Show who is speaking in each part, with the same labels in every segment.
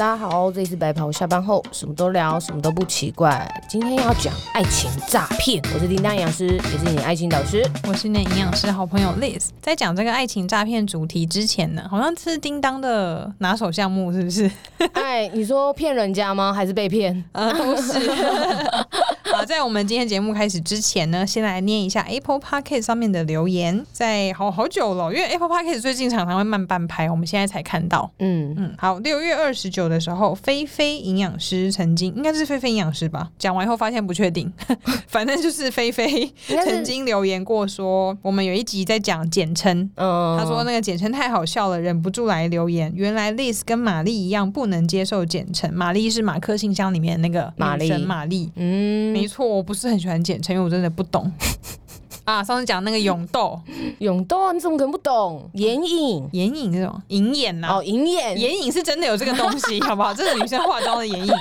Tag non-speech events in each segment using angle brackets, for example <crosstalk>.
Speaker 1: 大家好，这里是白袍下班后，什么都聊，什么都不奇怪。今天要讲爱情诈骗，我是叮当营养师，也是你的爱情导师。
Speaker 2: 我是你的营养师好朋友 Liz。在讲这个爱情诈骗主题之前呢，好像是叮当的拿手项目，是不是？<laughs>
Speaker 1: 哎，你说骗人家吗？还是被骗？
Speaker 2: 呃，都是。<laughs> 好，在我们今天节目开始之前呢，先来念一下 Apple Podcast 上面的留言。在好好久了，因为 Apple Podcast 最近常常会慢半拍，我们现在才看到。嗯嗯，好，六月二十九的时候，菲菲营养师曾经应该是菲菲营养师吧，讲完以后发现不确定，<laughs> 反正就是菲菲曾经留言过说，我们有一集在讲简称，嗯，他说那个简称太好笑了，忍不住来留言。原来 Liz 跟玛丽一样不能接受简称，玛丽是马克信箱里面那个玛丽，玛丽，嗯。没错，我不是很喜欢简称，因为我真的不懂。啊，上次讲那个永斗，<laughs>
Speaker 1: 永豆啊，你怎么可能不懂？眼影，
Speaker 2: 眼影这种银眼呐？哦，
Speaker 1: 银眼，
Speaker 2: 眼影是真的有这个东西，好不好？这是女生化妆的眼影。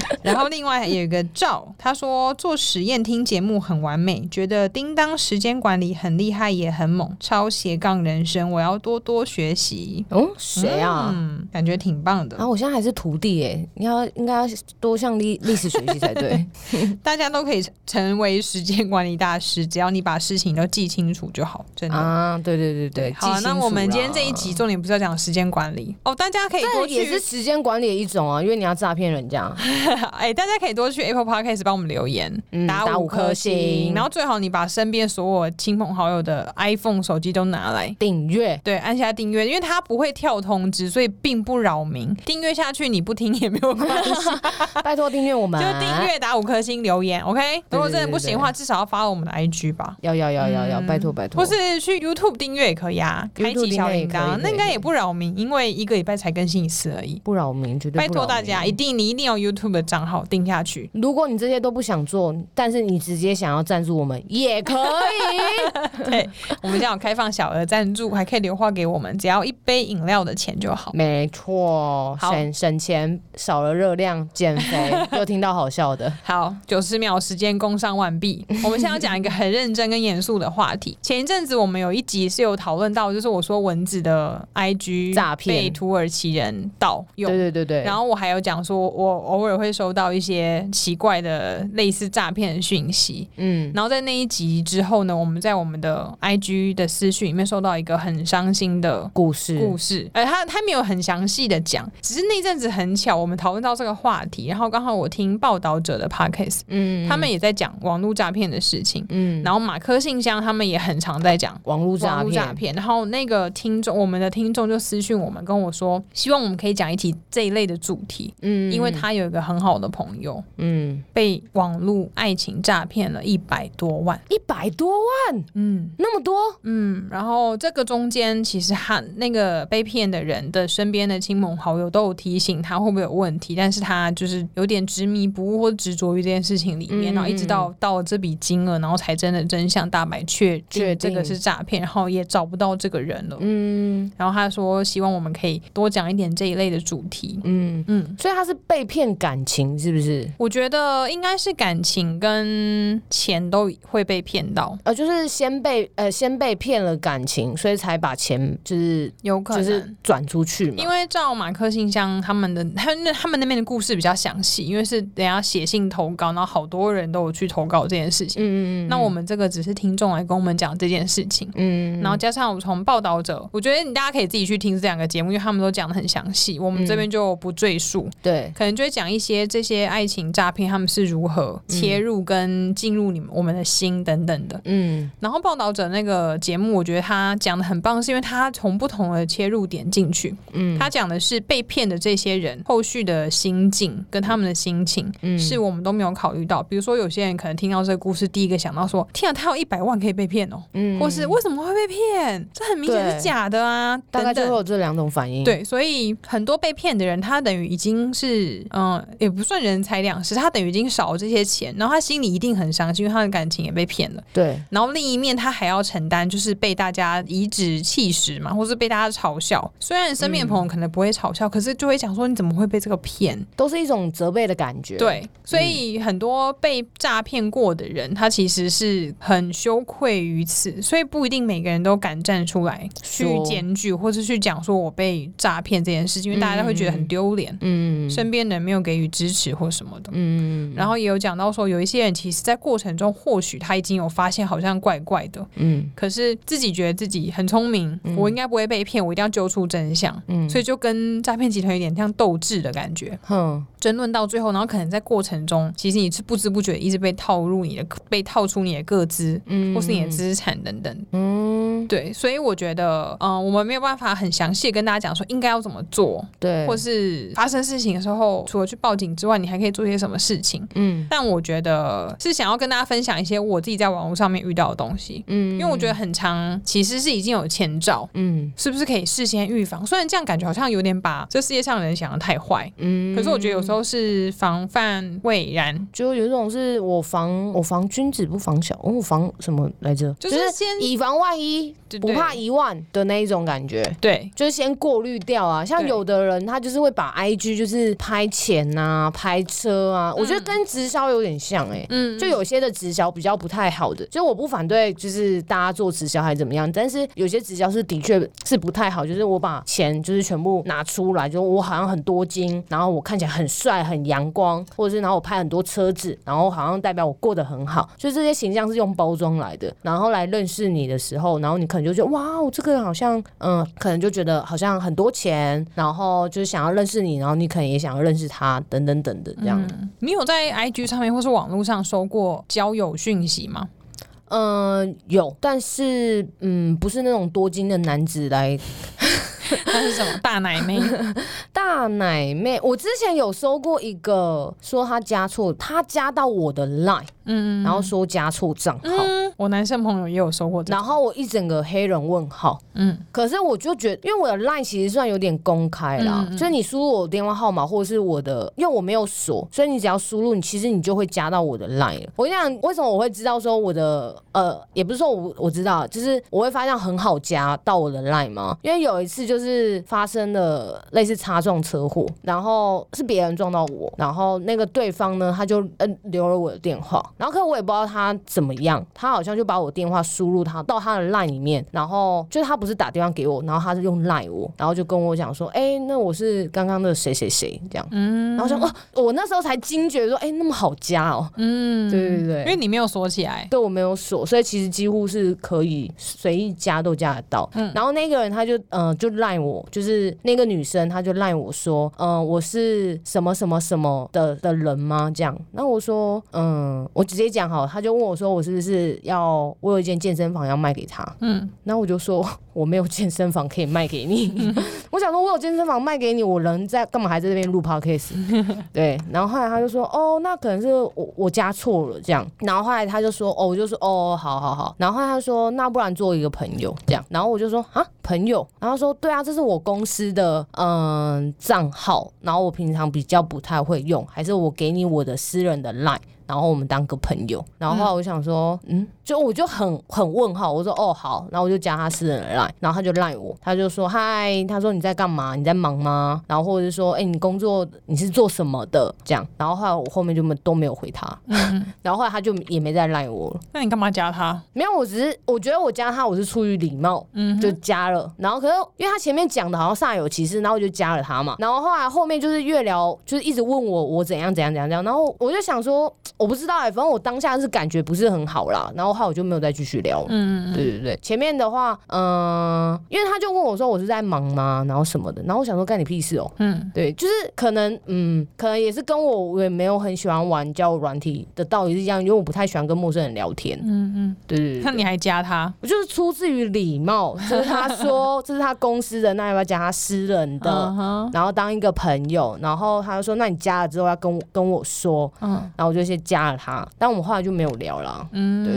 Speaker 2: <laughs> 然后另外还有一个赵，他说做实验听节目很完美，觉得叮当时间管理很厉害也很猛，超斜杠人生，我要多多学习。
Speaker 1: 哦，谁啊？
Speaker 2: 嗯，感觉挺棒的。
Speaker 1: 啊，我现在还是徒弟哎，你要应该要多向历历史学习才对。<laughs>
Speaker 2: 大家都可以成为时间管理大师，只要你把事情都记清楚就好。真的啊，
Speaker 1: 对对对对。
Speaker 2: 好，那我们今天这一集重点不是要讲时间管理哦，大家可以多去，
Speaker 1: 也是时间管理的一种啊，因为你要诈骗人家。<laughs>
Speaker 2: 哎，大家可以多去 Apple Podcast 帮我们留言，嗯、打五颗星，星，然后最好你把身边所有亲朋好友的 iPhone 手机都拿来。
Speaker 1: 订阅，
Speaker 2: 对，按下订阅，因为它不会跳通知，所以并不扰民。订阅下去你不听也没有关系，<laughs> <laughs>
Speaker 1: 拜托订阅我们，
Speaker 2: 就订阅打五颗星留言，OK。如果真的不行的话，至少要发我们的 IG 吧，
Speaker 1: 要要要要要，拜托拜托，
Speaker 2: 或是去 YouTube 订阅也可以啊，开启小铃铛，那应该也不扰民，因为一个礼拜才更新一次而已，
Speaker 1: 不扰民，绝对
Speaker 2: 拜托大家，一定你一定要 YouTube 的账号定下去。
Speaker 1: 如果你这些都不想做，但是你直接想要赞助我们也可以。<laughs>
Speaker 2: 对，我们将有开放小额赞助，还可以留话给我们，只要一杯饮料的钱就好。
Speaker 1: 没错，省省钱，少了热量，减肥。又听到好笑的。<laughs>
Speaker 2: 好，九十秒时间工商完毕。我们现在要讲一个很认真跟严肃的话题。<laughs> 前一阵子我们有一集是有讨论到，就是我说蚊子的 IG 诈骗被土耳其人盗用。
Speaker 1: 对对对对。
Speaker 2: 然后我还有讲说，我偶尔会收到一些。奇怪的类似诈骗的讯息，嗯，然后在那一集之后呢，我们在我们的 IG 的私讯里面收到一个很伤心的故事，故事，呃，他他没有很详细的讲，只是那阵子很巧，我们讨论到这个话题，然后刚好我听报道者的 Podcast，嗯，他们也在讲网络诈骗的事情，嗯，然后马克信箱他们也很常在讲
Speaker 1: 网络诈
Speaker 2: 骗，然后那个听众，我们的听众就私讯我们跟我说，希望我们可以讲一题这一类的主题，嗯，因为他有一个很好的朋友。嗯，被网络爱情诈骗了一百多万，
Speaker 1: 一百多万，嗯，那么多，
Speaker 2: 嗯，然后这个中间其实他那个被骗的人的身边的亲朋好友都有提醒他会不会有问题，但是他就是有点执迷不悟或执着于这件事情里面，嗯、然后一直到到了这笔金额，然后才真的真相大白，确确这个是诈骗，然后也找不到这个人了，嗯，然后他说希望我们可以多讲一点这一类的主题，嗯。
Speaker 1: 嗯，所以他是被骗感情是不是？
Speaker 2: 我觉得应该是感情跟钱都会被骗到，
Speaker 1: 呃，就是先被呃先被骗了感情，所以才把钱就是
Speaker 2: 有可能
Speaker 1: 就是转出去嘛。
Speaker 2: 因为照马克信箱他们的他那 <laughs> 他们那边的故事比较详细，因为是人家写信投稿，然后好多人都有去投稿这件事情。嗯嗯嗯。那我们这个只是听众来跟我们讲这件事情。嗯。然后加上我从报道者，我觉得你大家可以自己去听这两个节目，因为他们都讲的很详细，我们这边就不赘述。对。可能就会讲一些这些爱情诈骗。他们是如何切入跟进入你们我们的心等等的，嗯，然后报道者那个节目，我觉得他讲的很棒，是因为他从不同的切入点进去，嗯，他讲的是被骗的这些人后续的心境跟他们的心情，嗯，是我们都没有考虑到。比如说，有些人可能听到这个故事，第一个想到说：“天啊，他有一百万可以被骗哦，嗯，或是为什么会被骗？这很明显是假的啊。”
Speaker 1: 大概就会有这两种反应。
Speaker 2: 对，所以很多被骗的人，他等于已经是嗯，也不算人财两失，他等于。已经少了这些钱，然后他心里一定很伤心，因为他的感情也被骗了。对，然后另一面他还要承担，就是被大家颐指气使嘛，或是被大家嘲笑。虽然身边的朋友可能不会嘲笑，嗯、可是就会讲说你怎么会被这个骗，
Speaker 1: 都是一种责备的感觉。
Speaker 2: 对，所以很多被诈骗过的人，他其实实是很羞愧于此，所以不一定每个人都敢站出来去检举，或是去讲说我被诈骗这件事情，因为大家都会觉得很丢脸。嗯，身边人没有给予支持或什么的。嗯，然后也有讲到说，有一些人其实在过程中，或许他已经有发现好像怪怪的。嗯，可是自己觉得自己很聪明，我应该不会被骗，我一定要揪出真相。嗯，所以就跟诈骗集团有点像斗智的感觉。嗯，争论到最后，然后可能在过程中，其实你是不知不觉一直被套入你的，被套出你的个资，嗯，或是你的资产等等，嗯，对，所以我觉得，嗯、呃，我们没有办法很详细跟大家讲说应该要怎么做，对，或是发生事情的时候，除了去报警之外，你还可以做些什么事情，嗯，但我觉得是想要跟大家分享一些我自己在网络上面遇到的东西，嗯，因为我觉得很长其实是已经有前兆，嗯，是不是可以事先预防？虽然这样感觉好像有点把这世界上的人想得太坏，嗯，可是我觉得有时候是防范未然，
Speaker 1: 就有一种是我防我防君子不防小，我防什么来着？就是先以防万一，不怕一万的那一种感觉。对，就是先过滤掉啊。像有的人他就是会把 IG 就是拍钱啊、拍车啊，我觉得跟直销有点像哎。嗯，就有些的直销比较不太好的，就我不反对，就是大家做直销还是怎么样，但是有些直销是的确是不太好，就是我把钱就是全部拿出来，就我好像很多金，然后我看起来很帅、很阳光，或者是然后我拍很多车子，然后好像代表我过得很好，所以这些形象是用包装来的，然后来认识你的时候，然后你可能就觉得哇，我这个人好像嗯，可能就觉得好像很多钱，然后就是想要认识你，然后你可能也想要认识他，等等等等这样。
Speaker 2: 嗯，你有在 IG 上面或是网络上收过交友讯息吗？
Speaker 1: 嗯，有，但是嗯，不是那种多金的男子来。
Speaker 2: 那是什么大奶妹？<laughs>
Speaker 1: 大奶妹，我之前有收过一个，说他加错，他加到我的 line，嗯，然后说加错账号。
Speaker 2: 嗯，我男生朋友也有收过，
Speaker 1: 然后我一整个黑人问号，嗯，可是我就觉得，因为我的 line 其实算有点公开啦，嗯，所以你输入我电话号码或者是我的，因为我没有锁，所以你只要输入，你其实你就会加到我的 line 了。我跟你讲，为什么我会知道说我的，呃，也不是说我我知道，就是我会发现很好加到我的 line 吗？因为有一次就是。是发生了类似擦撞车祸，然后是别人撞到我，然后那个对方呢，他就呃留了我的电话，然后可我也不知道他怎么样，他好像就把我电话输入他到他的 line 里面，然后就是他不是打电话给我，然后他是用 line 我，然后就跟我讲说，哎、欸，那我是刚刚的谁谁谁这样，嗯，然后我想哦，我那时候才惊觉说，哎、欸，那么好加哦，嗯，对对对，
Speaker 2: 因为你没有锁起来，
Speaker 1: 对我没有锁，所以其实几乎是可以随意加都加得到，嗯，然后那个人他就嗯、呃、就 line 我就是那个女生，她就赖我说，嗯、呃，我是什么什么什么的的人吗？这样，那我说，嗯，我直接讲好，他就问我说，我是不是要我有一间健身房要卖给他？嗯，然后我就说我没有健身房可以卖给你。嗯、<laughs> 我想说，我有健身房卖给你，我人在干嘛还在这边录 podcast？<laughs> 对，然后后来他就说，哦，那可能是我我加错了这样。然后后来他就说，哦，我就说，哦，好好好。然后后来他说，那不然做一个朋友这样。然后我就说，啊。朋友，然后说对啊，这是我公司的嗯账号，然后我平常比较不太会用，还是我给你我的私人的 line。然后我们当个朋友，然后后来我想说，嗯，就我就很很问号，我说哦好，然后我就加他私人的 line，然后他就赖我，他就说嗨，他说你在干嘛？你在忙吗？然后或者是说，哎，你工作你是做什么的？这样，然后后来我后面就没都没有回他，嗯，<laughs> 然后后来他就也没再赖我了。
Speaker 2: 那你干嘛加他？
Speaker 1: 没有，我只是我觉得我加他我是出于礼貌，嗯，就加了。然后可是因为他前面讲的好像煞有其事，然后我就加了他嘛。然后后来后面就是越聊，就是一直问我我怎样怎样怎样怎样，然后我就想说。我不知道哎、欸，反正我当下是感觉不是很好啦，然后后来我就没有再继续聊。嗯，对对对，前面的话，嗯、呃，因为他就问我说我是在忙吗，然后什么的，然后我想说干你屁事哦、喔。嗯，对，就是可能，嗯，可能也是跟我我也没有很喜欢玩交友软体的道理是一样，因为我不太喜欢跟陌生人聊天。嗯嗯，对对对。
Speaker 2: 那你还加他？
Speaker 1: 我就是出自于礼貌，就是他 <laughs> 说这是他公司的，那要不要加他私人的？Uh huh. 然后当一个朋友，然后他就说那你加了之后要跟我跟我说。嗯，然后我就先。加了他，但我们后来就没有聊了。嗯，对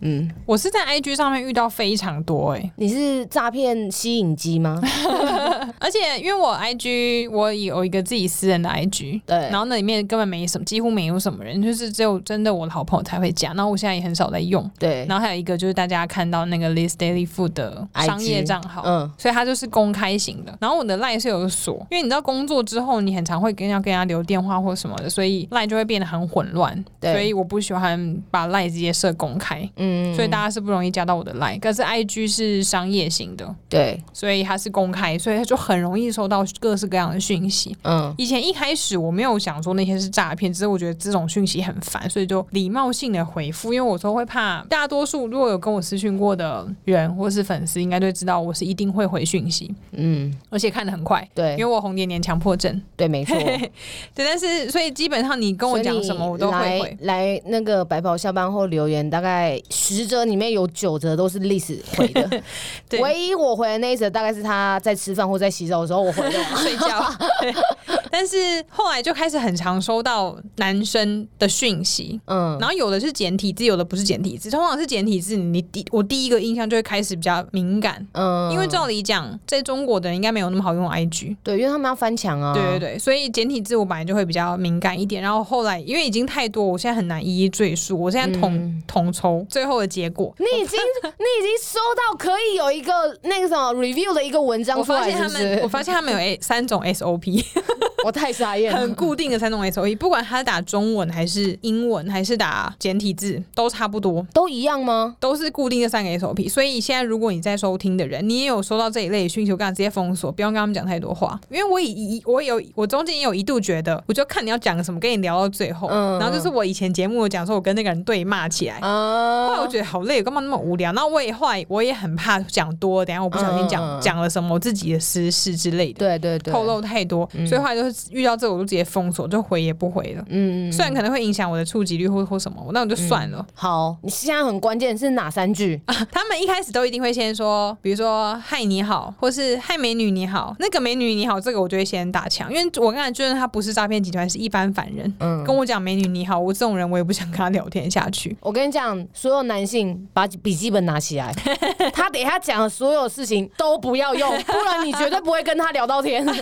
Speaker 1: 嗯，
Speaker 2: 我是在 IG 上面遇到非常多哎、欸，
Speaker 1: 你是诈骗吸引机吗？<laughs>
Speaker 2: 而且因为我 IG 我有一个自己私人的 IG，对，然后那里面根本没什么，几乎没有什么人，就是只有真的我的好朋友才会加。然后我现在也很少在用，对。然后还有一个就是大家看到那个 List Daily Food 的商业账号，嗯，所以它就是公开型的。然后我的 Line 是有锁，因为你知道工作之后你很常会跟人家跟人家留电话或什么的，所以 Line 就会变得很混乱。
Speaker 1: 对
Speaker 2: 所以我不喜欢把 line 直接设公开，
Speaker 1: 嗯，
Speaker 2: 所以大家是不容易加到我的 line。可是 IG 是商业型的，
Speaker 1: 对，
Speaker 2: 所以它是公开，所以它就很容易收到各式各样的讯息。
Speaker 1: 嗯，
Speaker 2: 以前一开始我没有想说那些是诈骗，只是我觉得这种讯息很烦，所以就礼貌性的回复，因为我说会怕大多数如果有跟我私讯过的人或是粉丝，应该都知道我是一定会回讯息，
Speaker 1: 嗯，
Speaker 2: 而且看得很快，
Speaker 1: 对，
Speaker 2: 因为我红点点强迫症，
Speaker 1: 对，没错，<laughs>
Speaker 2: 对，但是所以基本上你跟我讲什么，我都会回。
Speaker 1: 来那个白袍下班后留言，大概十则里面有九则都是历史回的，<laughs>
Speaker 2: 对。
Speaker 1: 唯一我回的那一则大概是他在吃饭或在洗澡的时候我回来，<laughs>
Speaker 2: 睡觉。<laughs> 对，但是后来就开始很常收到男生的讯息，嗯，然后有的是简体字，有的不是简体字。通常是简体字，你第我第一个印象就会开始比较敏感，嗯，因为照理讲，在中国的人应该没有那么好用 IG，
Speaker 1: 对，因为他们要翻墙啊，
Speaker 2: 对对对，所以简体字我本来就会比较敏感一点。然后后来因为已经太多，我现在很难一一赘述。我现在统、嗯、统筹最后的结果，
Speaker 1: 你已经你已经收到可以有一个那个什么 review 的一个文章出来是是？
Speaker 2: 我发现他们，我发现他们有 A 三种 SOP。<laughs>
Speaker 1: 我太傻眼了，
Speaker 2: 很固定的三种 SOP，不管他打中文还是英文还是打简体字，都差不多，
Speaker 1: 都一样吗？
Speaker 2: 都是固定的三个 SOP。所以现在如果你在收听的人，你也有收到这一类的讯息，我刚刚直接封锁，不用跟他们讲太多话，因为我以我有我中间也有一度觉得，我就看你要讲什么，跟你聊到最后，嗯、然后就是我以前节目有讲说我跟那个人对骂起来，嗯、后来我觉得好累，干嘛那么无聊？然后我也后来我也很怕讲多，等下我不小心讲讲、嗯、了什么我自己的私事之类的，
Speaker 1: 对对对，
Speaker 2: 透露太多，嗯、所以后来就是遇到这个我就。直接封锁，就回也不回了。嗯，虽然可能会影响我的触及率或或什么，那我就算了。
Speaker 1: 嗯、好，你现在很关键是哪三句、
Speaker 2: 啊？<laughs> 他们一开始都一定会先说，比如说“嗨，你好”或是“嗨，美女你好”。那个“美女你好”这个我就会先打枪，因为我刚才觉得他不是诈骗集团，是一般凡人。嗯，跟我讲“美女你好”，我这种人我也不想跟他聊天下去。
Speaker 1: 我跟你讲，所有男性把笔记本拿起来，<laughs> 他等一下讲的所有事情都不要用，不然你绝对不会跟他聊到天。<laughs>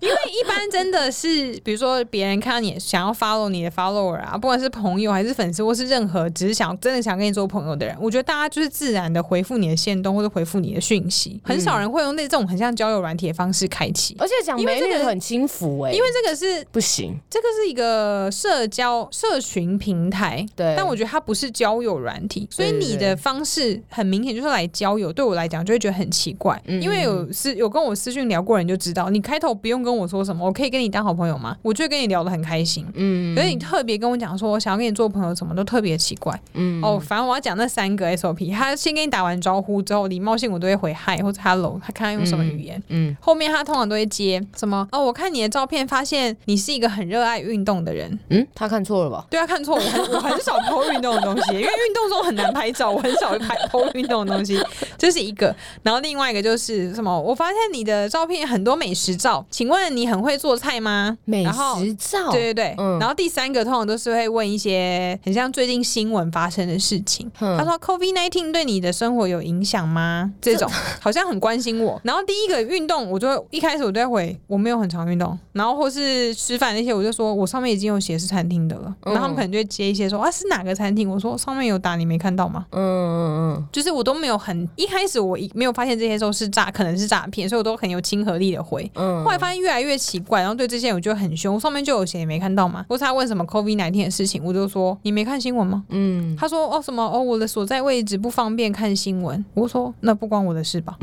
Speaker 2: 因为一般真的是。比如说，别人看到你想要 follow 你的 follower 啊，不管是朋友还是粉丝，或是任何只是想真的想跟你做朋友的人，我觉得大家就是自然的回复你的线动或者回复你的讯息，很少人会用那种很像交友软体的方式开启。
Speaker 1: 而且讲美女很轻浮哎，
Speaker 2: 因为这个是
Speaker 1: 不行，
Speaker 2: 这个是一个社交社群平台，
Speaker 1: 对，
Speaker 2: 但我觉得它不是交友软体，所以你的方式很明显就是来交友，对我来讲就会觉得很奇怪，因为有私有跟我私讯聊过人就知道，你开头不用跟我说什么，我可以跟你当好朋友吗？我就跟你聊得很开心，嗯，可是你特别跟我讲说，我想要跟你做朋友，什么都特别奇怪，嗯，哦，反正我要讲那三个 SOP，他先跟你打完招呼之后，礼貌性我都会回 Hi 或者 Hello，他看他用什么语言，嗯，嗯后面他通常都会接什么哦，我看你的照片，发现你是一个很热爱运动的人，
Speaker 1: 嗯，他看错了吧？
Speaker 2: 对，啊看错，我很我很少 po 运动的东西，因为运动中很难拍照，我很少会拍 po 运动的东西，这是一个，然后另外一个就是什么，我发现你的照片很多美食照，请问你很会做菜吗？
Speaker 1: 美食照。
Speaker 2: 对对对，嗯、然后第三个通常都是会问一些很像最近新闻发生的事情。嗯、他说：“COVID-19 对你的生活有影响吗？”这种好像很关心我。<laughs> 然后第一个运动，我就一开始我都会回我没有很常运动。然后或是吃饭那些，我就说我上面已经有写是餐厅的了。嗯、然后他们可能就会接一些说啊是哪个餐厅？我说上面有打，你没看到吗？嗯嗯嗯，就是我都没有很一开始我一没有发现这些都是诈，可能是诈骗，所以我都很有亲和力的回。嗯，后来发现越来越奇怪，然后对这些人我就很凶，上面就有写。没看到吗？不是他问什么 COVID-19 的事情，我就说你没看新闻吗？嗯，他说哦什么哦我的所在位置不方便看新闻，我说那不关我的事吧。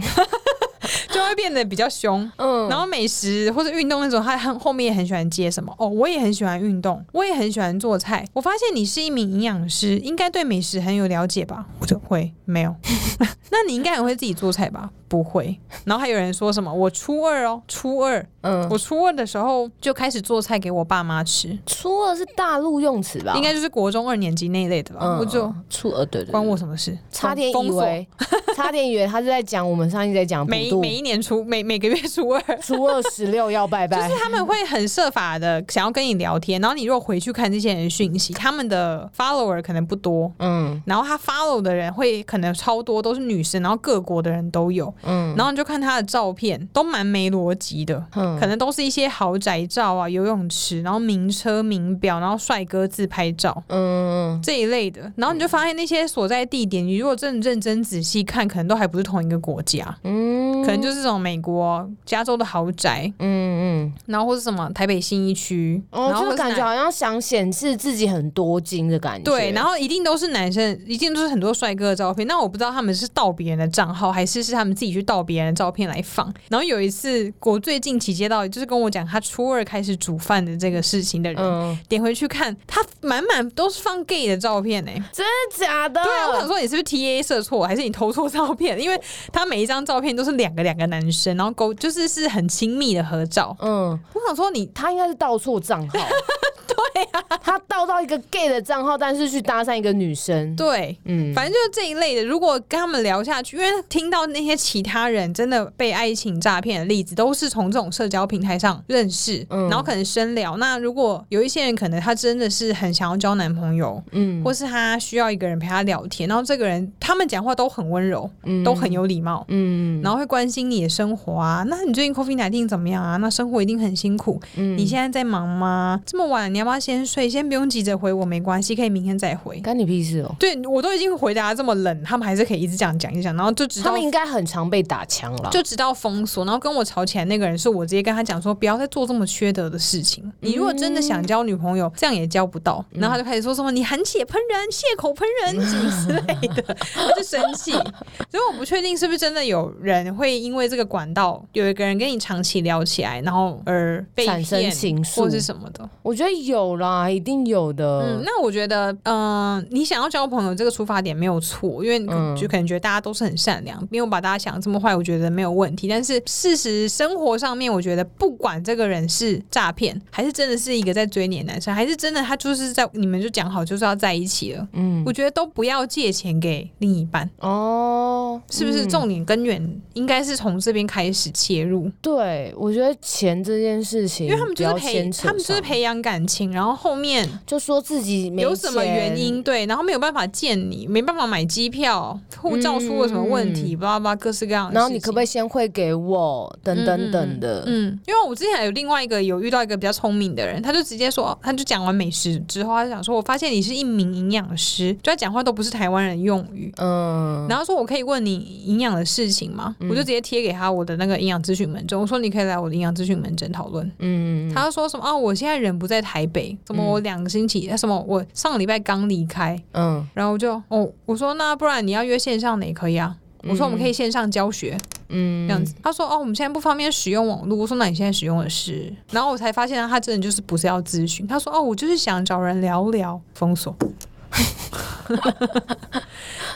Speaker 2: 变得比较凶，嗯，然后美食或者运动那种，他很后面也很喜欢接什么哦，我也很喜欢运动，我也很喜欢做菜。我发现你是一名营养师，应该对美食很有了解吧？我就会没有，<laughs> 那你应该很会自己做菜吧？不会。然后还有人说什么我初二哦，初二，嗯，我初二的时候就开始做菜给我爸妈吃。
Speaker 1: 初二是大陆用词吧？
Speaker 2: 应该就是国中二年级那一类的吧？嗯、我就
Speaker 1: 初二，对，对对，
Speaker 2: 关我什么事？
Speaker 1: 差点以为，差点以为他是在讲我们上一集在讲 <laughs>
Speaker 2: 每每一年初每每个月初二，<laughs>
Speaker 1: 初二十六要拜拜，
Speaker 2: 就是他们会很设法的想要跟你聊天，然后你如果回去看这些人的讯息，他们的 follower 可能不多，嗯，然后他 follow 的人会可能超多，都是女生，然后各国的人都有，嗯，然后你就看他的照片，都蛮没逻辑的，嗯，可能都是一些豪宅照啊、游泳池，然后名车名表，然后帅哥自拍照，嗯，这一类的，然后你就发现那些所在地点，你如果真的认真仔细看，可能都还不是同一个国家，嗯，可能就是这种美国。加州的豪宅，嗯嗯，嗯，然后或是什么台北新一区，
Speaker 1: 哦，
Speaker 2: 然后
Speaker 1: 就感觉好像想显示自己很多金的感觉。
Speaker 2: 对，然后一定都是男生，一定都是很多帅哥的照片。那我不知道他们是盗别人的账号，还是是他们自己去盗别人的照片来放。然后有一次，我最近期接到，就是跟我讲他初二开始煮饭的这个事情的人，嗯、点回去看，他满满都是放 gay 的照片呢、欸，
Speaker 1: 真的假的？
Speaker 2: 对啊，我想说你是不是 TA 设错，还是你偷错照片？因为他每一张照片都是两个两个男生，然后勾就是是很亲密的合照。嗯，我想说你
Speaker 1: 他应该是盗错账
Speaker 2: 号。对、啊，
Speaker 1: 他盗到一个 gay 的账号，但是去搭讪一个女生。
Speaker 2: 对，嗯，反正就是这一类的。如果跟他们聊下去，因为听到那些其他人真的被爱情诈骗的例子，都是从这种社交平台上认识，嗯、然后可能深聊。那如果有一些人可能他真的是很想要交男朋友，嗯，或是他需要一个人陪他聊天，然后这个人他们讲话都很温柔，嗯，都很有礼貌，嗯，然后会关心你的生活啊。那你最近 COVID-19 怎么样啊？那生活一定很辛苦。嗯，你现在在忙吗？这么晚你要不要先睡？先不用急着回我，没关系，可以明天再回。
Speaker 1: 干你屁事哦！
Speaker 2: 对，我都已经回答这么冷，他们还是可以一直这样讲一讲，然后就直到
Speaker 1: 他们应该很常被打枪了，
Speaker 2: 就直到封锁。然后跟我吵起来那个人，是我直接跟他讲说，不要再做这么缺德的事情。你如果真的想交女朋友，这样也交不到。然后他就开始说什么你含血喷人、<laughs> 血口喷人什么之类的，<laughs> 他就生气。所以我不确定是不是真的有人会因为这个管道有一个人跟你长期聊起来，然后而被
Speaker 1: 产生情愫
Speaker 2: 或是什么的。
Speaker 1: 我觉得有啦。一定有的。
Speaker 2: 嗯，那我觉得，嗯、呃，你想要交朋友这个出发点没有错，因为就可能觉得大家都是很善良，没有把大家想的这么坏，我觉得没有问题。但是事实生活上面，我觉得不管这个人是诈骗，还是真的是一个在追你的男生，还是真的他就是在你们就讲好就是要在一起了，嗯，我觉得都不要借钱给另一半哦，是不是？重点根源应该是从这边开始切入。
Speaker 1: 对，我觉得钱这件事情，
Speaker 2: 因为他们就是培，他们就是培养感情，然后后面。
Speaker 1: 就说自己没
Speaker 2: 有什么原因，对，然后没有办法见你，没办法买机票，护照出了什么问题，巴拉巴拉各式各样的。
Speaker 1: 然后你可不可以先汇给我？等等等的。
Speaker 2: 嗯，因为我之前还有另外一个有遇到一个比较聪明的人，他就直接说，他就讲完美食之后，他就讲说，我发现你是一名营养师，就他讲话都不是台湾人用语。嗯，然后说我可以问你营养的事情吗？我就直接贴给他我的那个营养咨询门诊，我说你可以来我的营养咨询门诊讨论。嗯，他说什么啊？我现在人不在台北，怎么？我两个星期，嗯什么，我上个礼拜刚离开，嗯，然后我就哦，我说那不然你要约线上的也可以啊，我说我们可以线上教学，嗯，这样子。他说哦，我们现在不方便使用网络。我说那你现在使用的是？然后我才发现他真的就是不是要咨询。他说哦，我就是想找人聊聊。封锁。<laughs>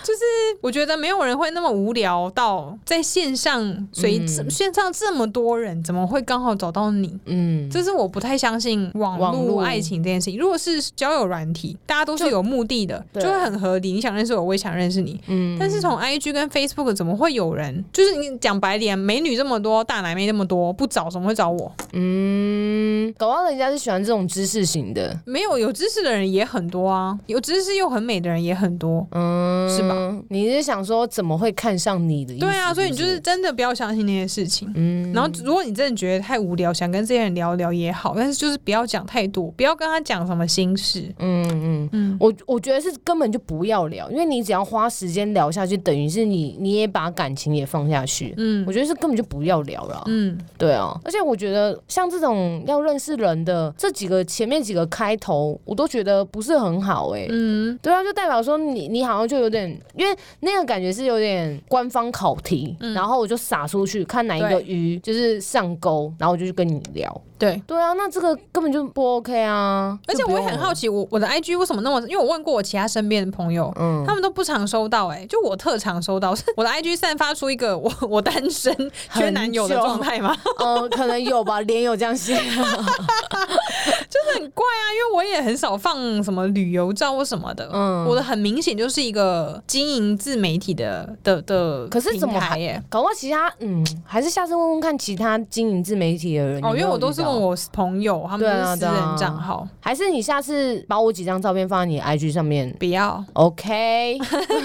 Speaker 2: 就是我觉得没有人会那么无聊到在线上，随、嗯、线上这么多人，怎么会刚好找到你？嗯，这是我不太相信网络爱情这件事情。如果是交友软体，大家都是有目的的，就，就会很合理。你想认识我，我也想认识你。嗯，但是从 IG 跟 Facebook 怎么会有人？就是你讲白点，美女这么多，大奶妹那么多，不找怎么会找我？
Speaker 1: 嗯，搞不好人家是喜欢这种知识型的。
Speaker 2: 没有，有知识的人也很多啊，有知识又很美的人也很多。嗯，是吧？
Speaker 1: 嗯，你是想说怎么会看上你的意思？
Speaker 2: 对啊，所以你就是真的不要相信那些事情。嗯，然后如果你真的觉得太无聊，想跟这些人聊聊也好，但是就是不要讲太多，不要跟他讲什么心事。嗯嗯嗯，
Speaker 1: 我我觉得是根本就不要聊，因为你只要花时间聊下去，等于是你你也把感情也放下去。嗯，我觉得是根本就不要聊了。嗯，对啊，而且我觉得像这种要认识人的这几个前面几个开头，我都觉得不是很好哎、欸。嗯，对啊，就代表说你你好像就有点因为。那个感觉是有点官方考题，嗯、然后我就撒出去看哪一个鱼就是上钩，然后我就去跟你聊。
Speaker 2: 对
Speaker 1: 对啊，那这个根本就不 OK 啊！
Speaker 2: 而且我也很好奇，我我的 IG 为什么那么？因为我问过我其他身边的朋友，嗯，他们都不常收到、欸，哎，就我特常收到。是 <laughs> 我的 IG 散发出一个我 <laughs> 我单身缺男友的状态吗？
Speaker 1: 嗯，<laughs> 可能有吧，脸有这样写，
Speaker 2: 就是很怪啊。因为我也很少放什么旅游照或什么的，嗯，我的很明显就是一个经营自媒体的的的，
Speaker 1: 可是怎么还耶？搞不好其他嗯，还是下次问问看其他经营自媒体的人
Speaker 2: 哦，因为我都是。问我朋友，他们是私人账号，啊啊，
Speaker 1: 还是你下次把我几张照片放在你 IG 上面？
Speaker 2: 不要
Speaker 1: ，OK。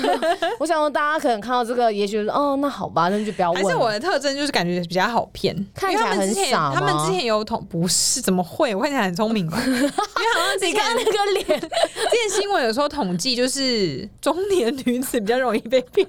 Speaker 1: <laughs> 我想说大家可能看到这个，也许哦，那好吧，那就不要问。
Speaker 2: 还是我的特征就是感觉比较好骗，
Speaker 1: 看起来很傻。
Speaker 2: 他们之前有统，不是怎么会？我看起来很聪明吧？<laughs> 因为好像你看那个脸。之前新闻有时候统计，就是中年女子比较容易被骗。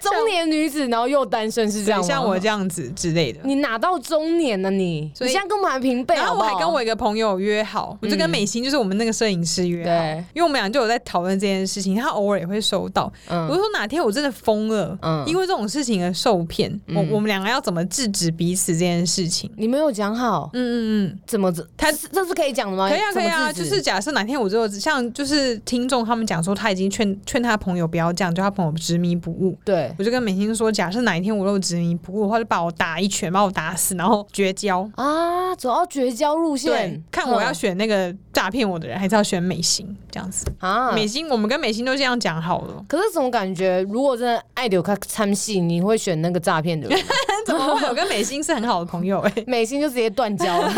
Speaker 1: 中年女子，然后又单身，是这样吗？
Speaker 2: 像我这样子之类的。
Speaker 1: 你哪到中年呢？你你现在跟我们还平辈，
Speaker 2: 然后我还跟我一个朋友约好，我就跟美心，就是我们那个摄影师约好，因为我们俩就有在讨论这件事情，他偶尔也会收到。我就说哪天我真的疯了，因为这种事情而受骗，我我们两个要怎么制止彼此这件事情？
Speaker 1: 你没有讲好，
Speaker 2: 嗯嗯嗯，
Speaker 1: 怎么他这是可以讲的吗？
Speaker 2: 可以啊，可以啊，就是假设哪天我就像就是听众他们讲说，他已经劝劝他朋友不要这样，就他朋友执迷不悟。对，我就跟美心说，假设哪一天我又执迷不悟的话，就把我打一拳，把我打死，然后绝交
Speaker 1: 啊，走到绝交路线，
Speaker 2: 看我要选那个诈骗我的人，还是要选美心这样子啊？美心，我们跟美心都这样讲好了。
Speaker 1: 可是怎么感觉，如果真的爱留卡参戏，你会选那个诈骗的人？<laughs>
Speaker 2: 怎么会？我跟美心是很好的朋友哎、欸，<laughs>
Speaker 1: 美心就直接断交了，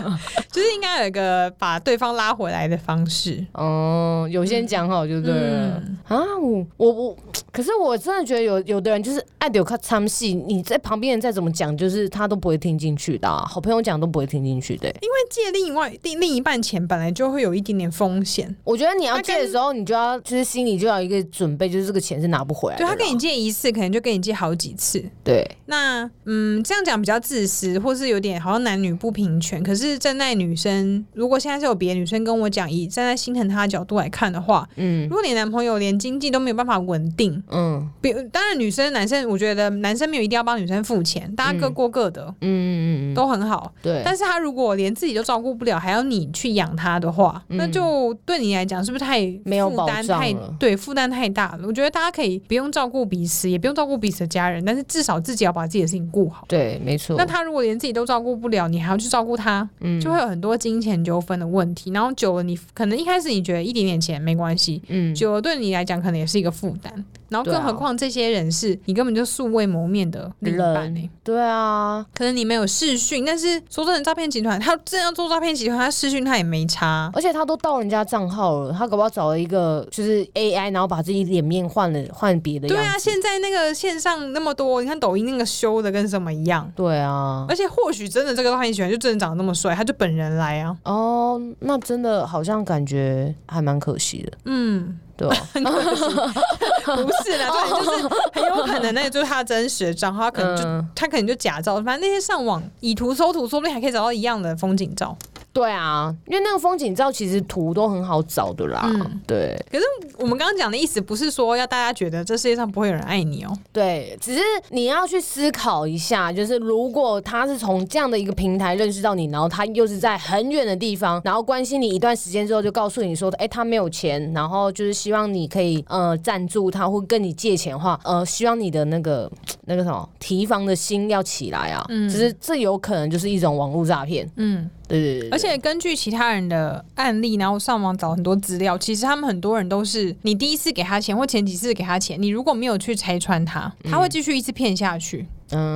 Speaker 1: <laughs>
Speaker 2: 就是应该有一个把对方拉回来的方式。
Speaker 1: 哦，有些人讲好就对了、嗯、啊。我我我，可是我真的觉得有有的人就是爱留卡参戏，你在旁边人再怎么讲，就是他都不会听进去的、啊。好朋友讲都不会听进去的、欸，
Speaker 2: 因为借另外另另一半钱本来就会有一点点风险。
Speaker 1: 我觉得你要借的时候，你就要就是心里就要有一个准备，就是这个钱是拿不回来的。
Speaker 2: 对，他跟你借一次，可能就跟你借好几次。
Speaker 1: 对，
Speaker 2: 那。嗯，这样讲比较自私，或是有点好像男女不平权。可是站在女生，如果现在是有别的女生跟我讲，以站在心疼她的角度来看的话，嗯，如果你男朋友连经济都没有办法稳定，嗯，比当然女生男生，我觉得男生没有一定要帮女生付钱，大家各过各的，嗯嗯嗯，都很好，对。但是他如果连自己都照顾不了，还要你去养他的话，那就对你来讲是不是太没有负担太对负担太大了？我觉得大家可以不用照顾彼此，也不用照顾彼此的家人，但是至少自己要把自己的事情顾好。
Speaker 1: 对，没错。
Speaker 2: 那他如果连自己都照顾不了，你还要去照顾他，嗯，就会有很多金钱纠纷的问题。然后久了，你可能一开始你觉得一点点钱没关系，嗯，久了对你来讲可能也是一个负担。然后更何况这些人是你根本就素未谋面的另一半，欸，
Speaker 1: 对啊，
Speaker 2: 可能你没有视讯，但是说真的，诈骗集团他真要做诈骗集团，他视讯他也没差，
Speaker 1: 而且他都盗人家账号了，他搞不好找了一个就是 AI，然后把自己脸面换了换别的。
Speaker 2: 对啊，现在那个线上那么多，你看抖音那个修的跟什么一样。
Speaker 1: 对啊，
Speaker 2: 而且或许真的这个诈骗集团就真的长得那么帅，他就本人来啊。
Speaker 1: 哦，那真的好像感觉还蛮可惜的。嗯。对，<laughs> <laughs> 不
Speaker 2: 是啦，<laughs> 对，就是很有可能那个就是他真实的账号，他可能就、嗯、他可能就假照，反正那些上网以图搜图，说不定还可以找到一样的风景照。
Speaker 1: 对啊，因为那个风景照其实图都很好找的啦。嗯、对，
Speaker 2: 可是我们刚刚讲的意思不是说要大家觉得这世界上不会有人爱你哦、喔。
Speaker 1: 对，只是你要去思考一下，就是如果他是从这样的一个平台认识到你，然后他又是在很远的地方，然后关心你一段时间之后，就告诉你说，哎、欸，他没有钱，然后就是希望你可以呃赞助他或跟你借钱的话，呃，希望你的那个那个什么提防的心要起来啊。嗯，只是这有可能就是一种网络诈骗。嗯。对对对，
Speaker 2: 而且根据其他人的案例，然后上网找很多资料，其实他们很多人都是你第一次给他钱或前几次给他钱，你如果没有去拆穿他，他会继续一直骗下去。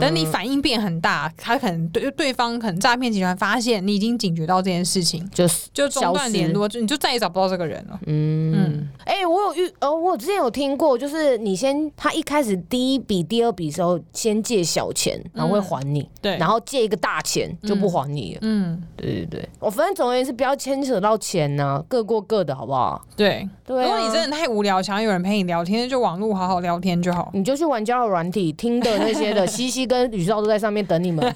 Speaker 2: 等你反应变很大，他可能对对方可能诈骗集团发现你已经警觉到这件事情，就是就中断联络，就你就再也找不到这个人了。嗯。嗯，
Speaker 1: 哎、欸，我有遇哦，我之前有听过，就是你先他一开始第一笔、第二笔时候先借小钱，然后会还你，嗯、对，然后借一个大钱就不还你了。嗯，对对对，我反正总而言之不要牵扯到钱呢、啊，各过各的好不好？
Speaker 2: 对。对、啊，如果你真的太无聊，想要有人陪你聊天，就网络好好聊天就好，
Speaker 1: 你就去玩交友软体，听的那些的。<laughs> 西西跟宇少都在上面等你们。<laughs>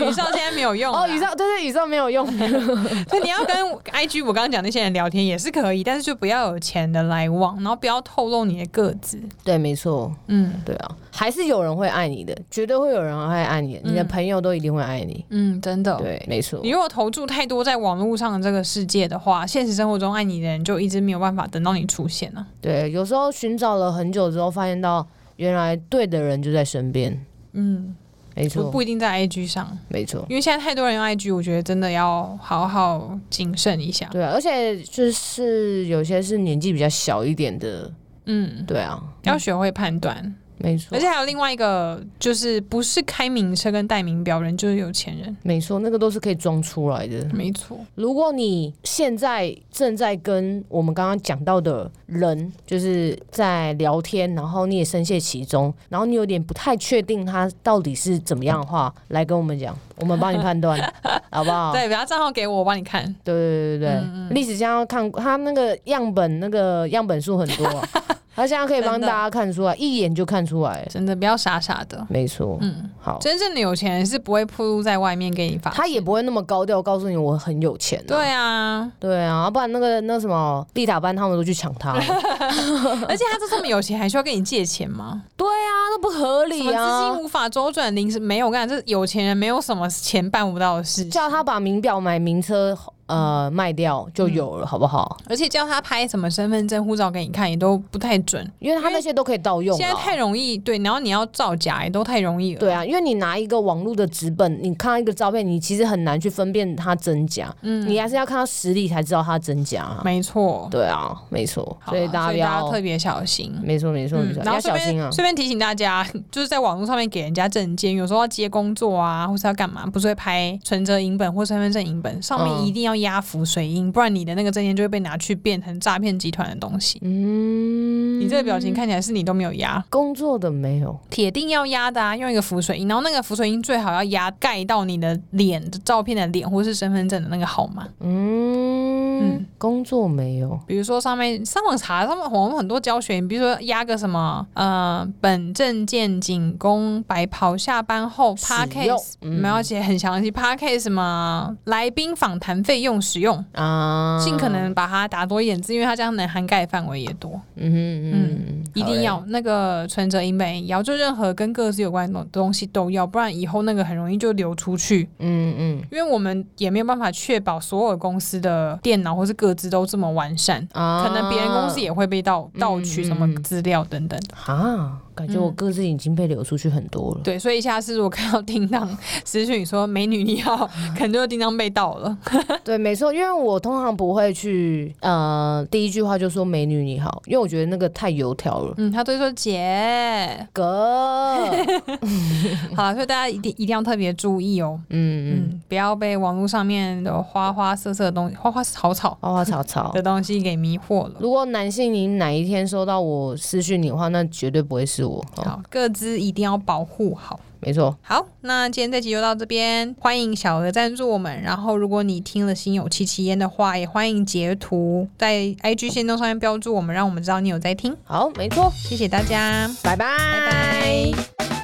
Speaker 2: 宇少现在没有用哦，
Speaker 1: 宇少对对，宇少没有用。<laughs>
Speaker 2: 所以你要跟 IG 我刚刚讲那些人聊天也是可以，但是就不要有钱的来往，然后不要透露你的个子。
Speaker 1: 对，没错。嗯，对啊，还是有人会爱你的，绝对会有人会爱你的，你的朋友都一定会爱你。嗯，真的。对，没错。
Speaker 2: 你如果投注太多在网络上的这个世界的话，现实生活中爱你的人就一直没有办法等到你出现了。
Speaker 1: 对，有时候寻找了很久之后，发现到原来对的人就在身边。嗯，没错，
Speaker 2: 不一定在 IG 上，
Speaker 1: 没错，
Speaker 2: 因为现在太多人用 IG，我觉得真的要好好谨慎一下。
Speaker 1: 对啊，而且就是有些是年纪比较小一点的，嗯，对啊，
Speaker 2: 要学会判断。
Speaker 1: 没错，
Speaker 2: 而且还有另外一个，就是不是开名车跟戴名表人就是有钱人。
Speaker 1: 没错，那个都是可以装出来的。
Speaker 2: 没错，
Speaker 1: 如果你现在正在跟我们刚刚讲到的人就是在聊天，然后你也深陷其中，然后你有点不太确定他到底是怎么样的话，来跟我们讲，我们帮你判断，<laughs> 好不好？
Speaker 2: 对，把他账号给我，我帮你看。
Speaker 1: 对对对对对，历史上要看他那个样本，那个样本数很多。<laughs> 他现在可以帮大家看出来，一眼就看出来，
Speaker 2: 真的不要傻傻的。
Speaker 1: 没错，嗯，好，
Speaker 2: 真正的有钱人是不会暴露在外面给你发，
Speaker 1: 他也不会那么高调告诉你我很有钱。
Speaker 2: 对啊，
Speaker 1: 对啊，不然那个那什么丽塔班他们都去抢他，<laughs>
Speaker 2: 而且他这么有钱还需要跟你借钱吗？
Speaker 1: 对啊，那不合理啊，
Speaker 2: 资金无法周转，临时没有，我跟你讲，这有钱人没有什么钱办不到的事，
Speaker 1: 叫他把名表买名车。呃，卖掉就有了，嗯、好不好？
Speaker 2: 而且叫他拍什么身份证、护照给你看，也都不太准，
Speaker 1: 因为他那些都可以盗用。
Speaker 2: 现在太容易，对，然后你要造假也都太容易了。
Speaker 1: 对啊，因为你拿一个网络的纸本，你看到一个照片，你其实很难去分辨它真假。嗯，你还是要看到实力才知道它真假。
Speaker 2: 没错，
Speaker 1: 对啊，没错。所以大家要
Speaker 2: 特别小心。
Speaker 1: 没错，没错，没错。要小心啊！
Speaker 2: 顺便提醒大家，<laughs> 就是在网络上面给人家证件，有时候要接工作啊，或是要干嘛，不是会拍存折影本或身份证影本，上面一定要压浮水印。不然你的那个证件就会被拿去变成诈骗集团的东西。嗯，你这个表情看起来是你都没有压
Speaker 1: 工作的没有，
Speaker 2: 铁定要压的啊！用一个浮水印，然后那个浮水印最好要压盖到你的脸的照片的脸，或是身份证的那个号码。嗯
Speaker 1: 嗯，工作没有，
Speaker 2: 比如说上面上网查，上面我们很多教学，你比如说压个什么呃，本证件仅供白袍下班后 Podcast 没有写很详细 Podcast 什么来宾访谈费用使用。啊，尽可能把它打多一点字，因为它这样能涵盖范围也多。嗯嗯嗯，一定要那个存折银本，要就任何跟各自有关的东西都要，不然以后那个很容易就流出去。嗯嗯，因为我们也没有办法确保所有公司的电脑或是都这么完善，可能别人公司也会被盗盗取什么资料等等
Speaker 1: 啊。感觉我个资已经被流出去很多了。
Speaker 2: 对，所以下次如果看到叮当私讯说“美女你好”，可能就叮当被盗了。<laughs>
Speaker 1: 对，没错，因为我通常不会去呃第一句话就说“美女你好”，因为我觉得那个太油条了。
Speaker 2: 嗯，他都会说“姐
Speaker 1: 哥”。<laughs>
Speaker 2: 好了，所以大家一定一定要特别注意哦。嗯嗯，不要被网络上面的花花色色的东西、花花草草、
Speaker 1: 花花草草
Speaker 2: 的东西给迷惑了。
Speaker 1: 如果男性你哪一天收到我私讯你的话，那绝对不会是。
Speaker 2: 好，各自一定要保护好，
Speaker 1: 没错。
Speaker 2: 好，那今天这集就到这边，欢迎小额赞助我们。然后，如果你听了心有戚戚焉的话，也欢迎截图在 IG 线动上面标注我们，让我们知道你有在听。
Speaker 1: 好，没错，
Speaker 2: 谢谢大家，
Speaker 1: 拜拜，拜拜。